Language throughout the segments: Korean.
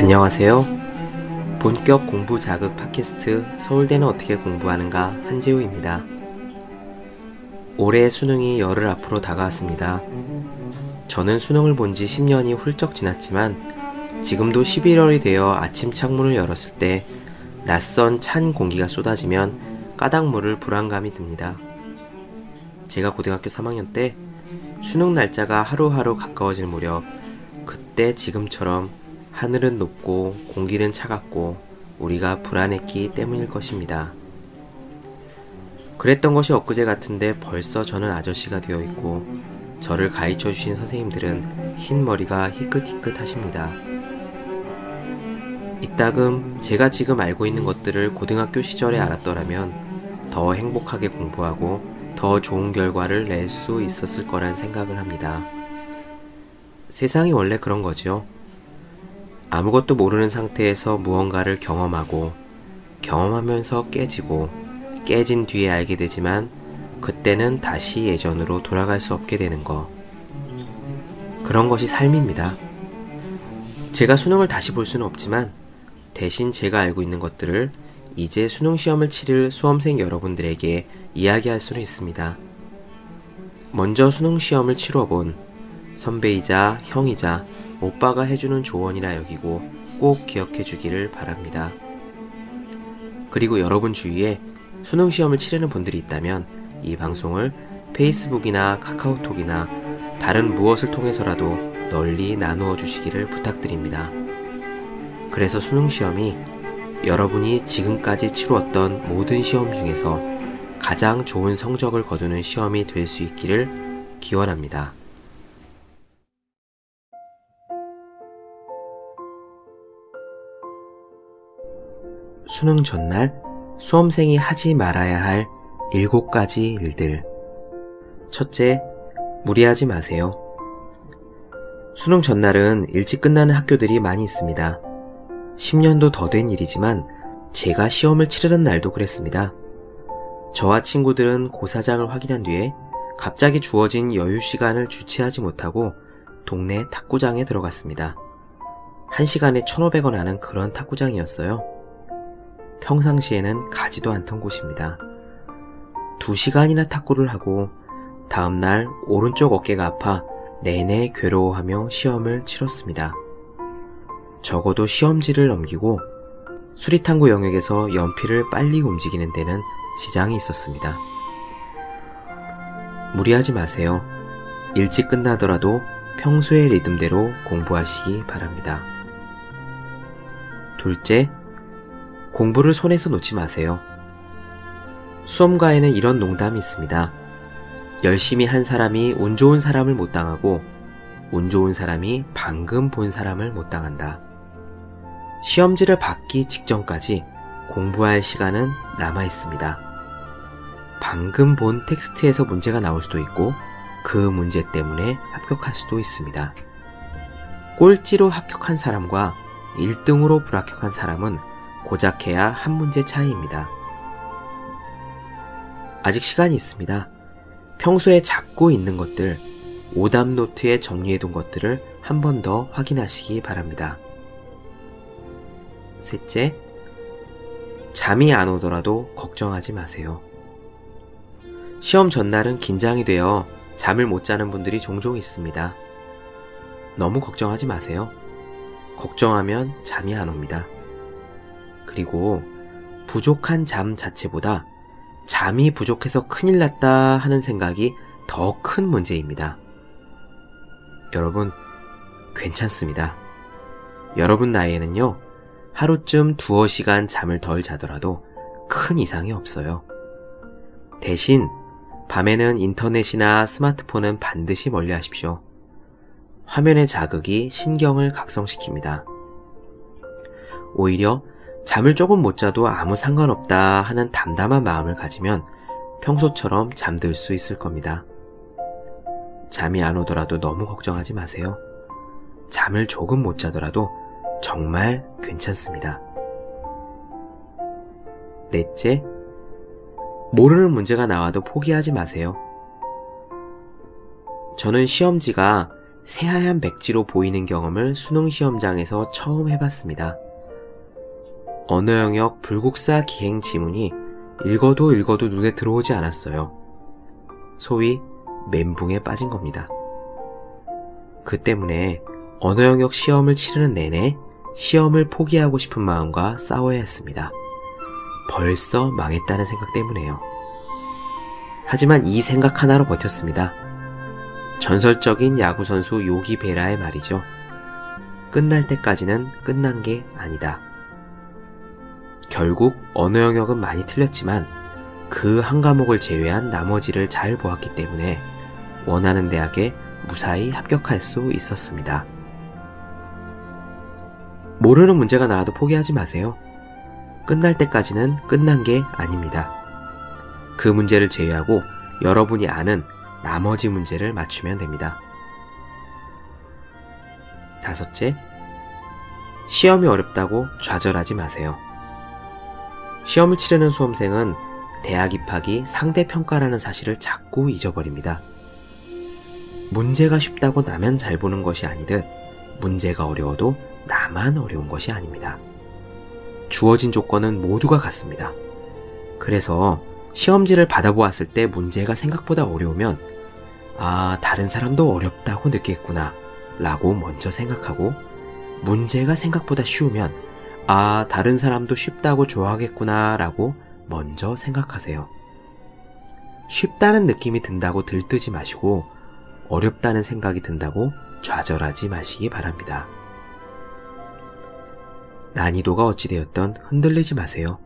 안녕하세요. 본격 공부 자극 팟캐스트 서울대는 어떻게 공부하는가 한재우입니다. 올해 수능이 열흘 앞으로 다가왔습니다. 저는 수능을 본 지 10년이 훌쩍 지났지만 지금도 11월이 되어 아침 창문을 열었을 때 낯선 찬 공기가 쏟아지면 모를 불안감이 듭니다. 제가 고등학교 3학년 때 수능 날짜가 하루하루 가까워질 무렵 그때 지금처럼 하늘은 높고 공기는 차갑고 우리가 불안했기 때문일 것입니다. 그랬던 것이 엊그제 같은데 벌써 저는 아저씨가 되어 있고 저를 가르쳐 주신 선생님들은 흰 머리가 희끗희끗 하십니다. 이따금 제가 지금 알고 있는 것들을 고등학교 시절에 알았더라면 더 행복하게 공부하고 더 좋은 결과를 낼 수 있었을 거란 생각을 합니다. 세상이 원래 그런 거죠. 아무것도 모르는 상태에서 무언가를 경험하고 경험하면서 깨지고 깨진 뒤에 알게 되지만 그때는 다시 예전으로 돌아갈 수 없게 되는 거. 그런 것이 삶입니다. 제가 수능을 다시 볼 수는 없지만 대신 제가 알고 있는 것들을 이제 수능 시험을 치를 수험생 여러분들에게 이야기할 수는 있습니다. 먼저 수능 시험을 치러 본 선배이자 형이자 오빠가 해주는 조언이라 여기고 꼭 기억해 주기를 바랍니다. 그리고 여러분 주위에 수능 시험을 치르는 분들이 있다면 이 방송을 페이스북이나 카카오톡이나 다른 무엇을 통해서라도 널리 나누어 주시기를 부탁드립니다. 그래서 수능 시험이 여러분이 지금까지 치루었던 모든 시험 중에서 가장 좋은 성적을 거두는 시험이 될 수 있기를 기원합니다. 수능 전날 수험생이 하지 말아야 할 7가지 일들. 첫째, 무리하지 마세요. 수능 전날은 일찍 끝나는 학교들이 많이 있습니다. 10년도 더 된 일이지만 제가 시험을 치르던 날도 그랬습니다. 저와 친구들은 고사장을 확인한 뒤에 갑자기 주어진 여유 시간을 주체하지 못하고 동네 탁구장에 들어갔습니다. 한 시간에 1,500원 하는 그런 탁구장이었어요. 평상시에는 가지도 않던 곳입니다. 두 시간이나 탁구를 하고 다음날 오른쪽 어깨가 아파 내내 괴로워하며 시험을 치렀습니다. 적어도 시험지를 넘기고 수리탐구 영역에서 연필을 빨리 움직이는 데는 지장이 있었습니다. 무리하지 마세요. 일찍 끝나더라도 평소의 리듬대로 공부하시기 바랍니다. 둘째, 공부를 손에서 놓지 마세요. 수험가에는 이런 농담이 있습니다. 열심히 한 사람이 운 좋은 사람을 못 당하고 운 좋은 사람이 방금 본 사람을 못 당한다. 시험지를 받기 직전까지 공부할 시간은 남아 있습니다. 방금 본 텍스트에서 문제가 나올 수도 있고 그 문제 때문에 합격할 수도 있습니다. 꼴찌로 합격한 사람과 1등으로 불합격한 사람은 고작 해야 한 문제 차이입니다. 아직 시간이 있습니다. 평소에 잡고 있는 것들, 오답 노트에 정리해둔 것들을 한 번 더 확인하시기 바랍니다. 셋째, 잠이 안 오더라도 걱정하지 마세요. 시험 전날은 긴장이 되어 잠을 못 자는 분들이 종종 있습니다. 너무 걱정하지 마세요. 걱정하면 잠이 안 옵니다. 그리고 부족한 잠 자체보다 잠이 부족해서 큰일 났다 하는 생각이 더 큰 문제입니다. 여러분, 괜찮습니다. 여러분 나이에는요, 하루쯤 두어 시간 잠을 덜 자더라도 큰 이상이 없어요. 대신 밤에는 인터넷이나 스마트폰은 반드시 멀리 하십시오. 화면의 자극이 신경을 각성시킵니다. 오히려 잠을 조금 못 자도 아무 상관없다 하는 담담한 마음을 가지면 평소처럼 잠들 수 있을 겁니다. 잠이 안 오더라도 너무 걱정하지 마세요. 잠을 조금 못 자더라도 정말 괜찮습니다. 넷째, 모르는 문제가 나와도 포기하지 마세요. 저는 시험지가 새하얀 백지로 보이는 경험을 수능 시험장에서 처음 해봤습니다. 언어 영역 불국사 기행 지문이 읽어도 읽어도 눈에 들어오지 않았어요. 소위 멘붕에 빠진 겁니다. 그 때문에 언어 영역 시험을 치르는 내내 시험을 포기하고 싶은 마음과 싸워야 했습니다. 벌써 망했다는 생각 때문에요. 하지만 이 생각 하나로 버텼습니다. 전설적인 야구선수 요기 베라의 말이죠. 끝날 때까지는 끝난 게 아니다. 결국 언어 영역은 많이 틀렸지만 그 한 과목을 제외한 나머지를 잘 보았기 때문에 원하는 대학에 무사히 합격할 수 있었습니다. 모르는 문제가 나와도 포기하지 마세요. 끝날 때까지는 끝난 게 아닙니다. 그 문제를 제외하고 여러분이 아는 나머지 문제를 맞추면 됩니다. 다섯째, 시험이 어렵다고 좌절하지 마세요. 시험을 치르는 수험생은 대학 입학이 상대평가라는 사실을 자꾸 잊어버립니다. 문제가 쉽다고 나면 잘 보는 것이 아니듯 문제가 어려워도 나만 어려운 것이 아닙니다. 주어진 조건은 모두가 같습니다. 그래서 시험지를 받아보았을 때 문제가 생각보다 어려우면 아, 다른 사람도 어렵다고 느끼겠구나 라고 먼저 생각하고 문제가 생각보다 쉬우면 아, 다른 사람도 쉽다고 좋아하겠구나 라고 먼저 생각하세요. 쉽다는 느낌이 든다고 들뜨지 마시고 어렵다는 생각이 든다고 좌절하지 마시기 바랍니다. 난이도가 어찌되었던 흔들리지 마세요.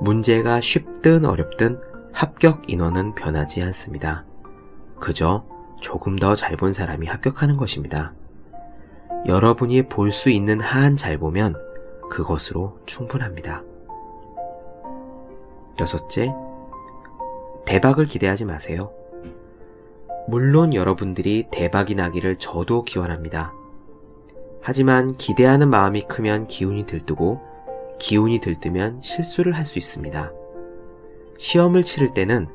문제가 쉽든 어렵든 합격 인원은 변하지 않습니다. 그저 조금 더 잘 본 사람이 합격하는 것입니다. 여러분이 볼 수 있는 한 잘 보면 그것으로 충분합니다. 여섯째, 대박을 기대하지 마세요. 물론 여러분들이 대박이 나기를 저도 기원합니다. 하지만 기대하는 마음이 크면 기운이 들뜨고 기운이 들뜨면 실수를 할 수 있습니다. 시험을 치를 때는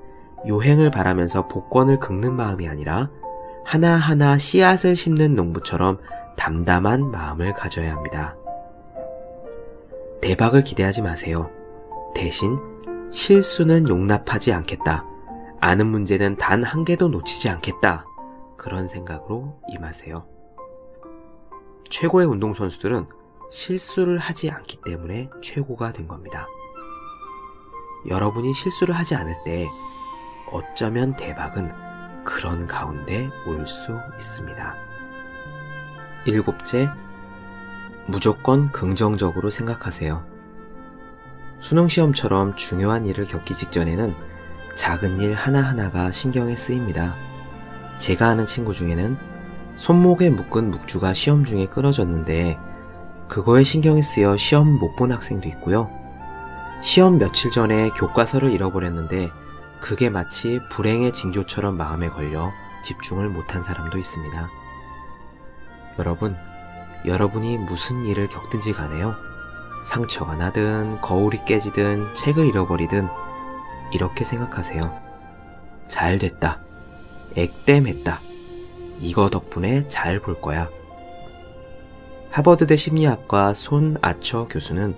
요행을 바라면서 복권을 긁는 마음이 아니라 하나하나 씨앗을 심는 농부처럼 담담한 마음을 가져야 합니다. 대박을 기대하지 마세요. 대신 실수는 용납하지 않겠다. 아는 문제는 단 한 개도 놓치지 않겠다. 그런 생각으로 임하세요. 최고의 운동선수들은 실수를 하지 않기 때문에 최고가 된 겁니다. 여러분이 실수를 하지 않을 때 어쩌면 대박은 그런 가운데 올 수 있습니다. 일곱째, 무조건 긍정적으로 생각하세요. 수능시험처럼 중요한 일을 겪기 직전에는 작은 일 하나하나가 신경에 쓰입니다. 제가 아는 친구 중에는 손목에 묶은 묵주가 시험 중에 끊어졌는데 그거에 신경이 쓰여 시험 못 본 학생도 있고요. 시험 며칠 전에 교과서를 잃어버렸는데 그게 마치 불행의 징조처럼 마음에 걸려 집중을 못한 사람도 있습니다. 여러분, 여러분이 무슨 일을 겪든지 간에요. 상처가 나든 거울이 깨지든 책을 잃어버리든 이렇게 생각하세요. 잘 됐다. 액땜했다. 이거 덕분에 잘 볼 거야. 하버드대 심리학과 손 아처 교수는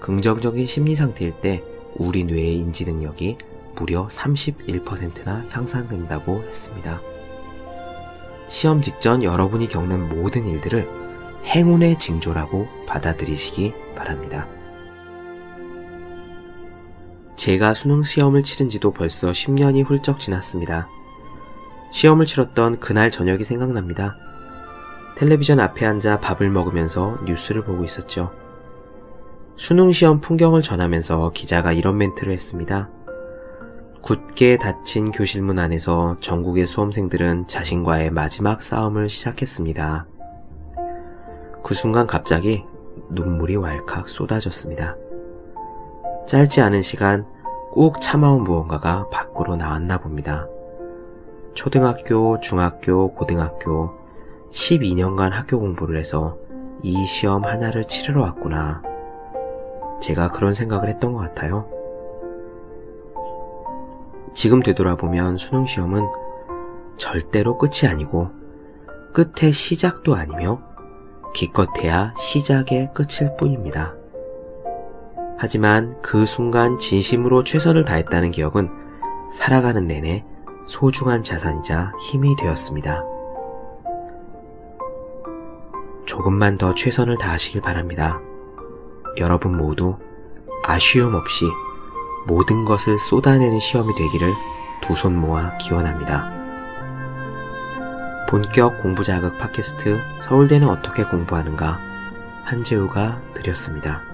긍정적인 심리 상태일 때 우리 뇌의 인지 능력이 무려 31%나 향상된다고 했습니다. 시험 직전 여러분이 겪는 모든 일들을 행운의 징조라고 받아들이시기 바랍니다. 제가 수능 시험을 치른 지도 벌써 10년이 훌쩍 지났습니다. 시험을 치렀던 그날 저녁이 생각납니다. 텔레비전 앞에 앉아 밥을 먹으면서 뉴스를 보고 있었죠. 수능 시험 풍경을 전하면서 기자가 이런 멘트를 했습니다. 굳게 닫힌 교실문 안에서 전국의 수험생들은 자신과의 마지막 싸움을 시작했습니다. 그 순간 갑자기 눈물이 왈칵 쏟아졌습니다. 짧지 않은 시간 꾹 참아온 무언가가 밖으로 나왔나 봅니다. 초등학교, 중학교, 고등학교 12년간 학교 공부를 해서 이 시험 하나를 치르러 왔구나. 제가 그런 생각을 했던 것 같아요. 지금 되돌아보면 수능 시험은 절대로 끝이 아니고 끝의 시작도 아니며 기껏해야 시작의 끝일 뿐입니다. 하지만 그 순간 진심으로 최선을 다했다는 기억은 살아가는 내내 소중한 자산이자 힘이 되었습니다. 조금만 더 최선을 다하시길 바랍니다. 여러분 모두 아쉬움 없이 모든 것을 쏟아내는 시험이 되기를 두 손 모아 기원합니다. 본격 공부 자극 팟캐스트 서울대는 어떻게 공부하는가 한재우가 드렸습니다.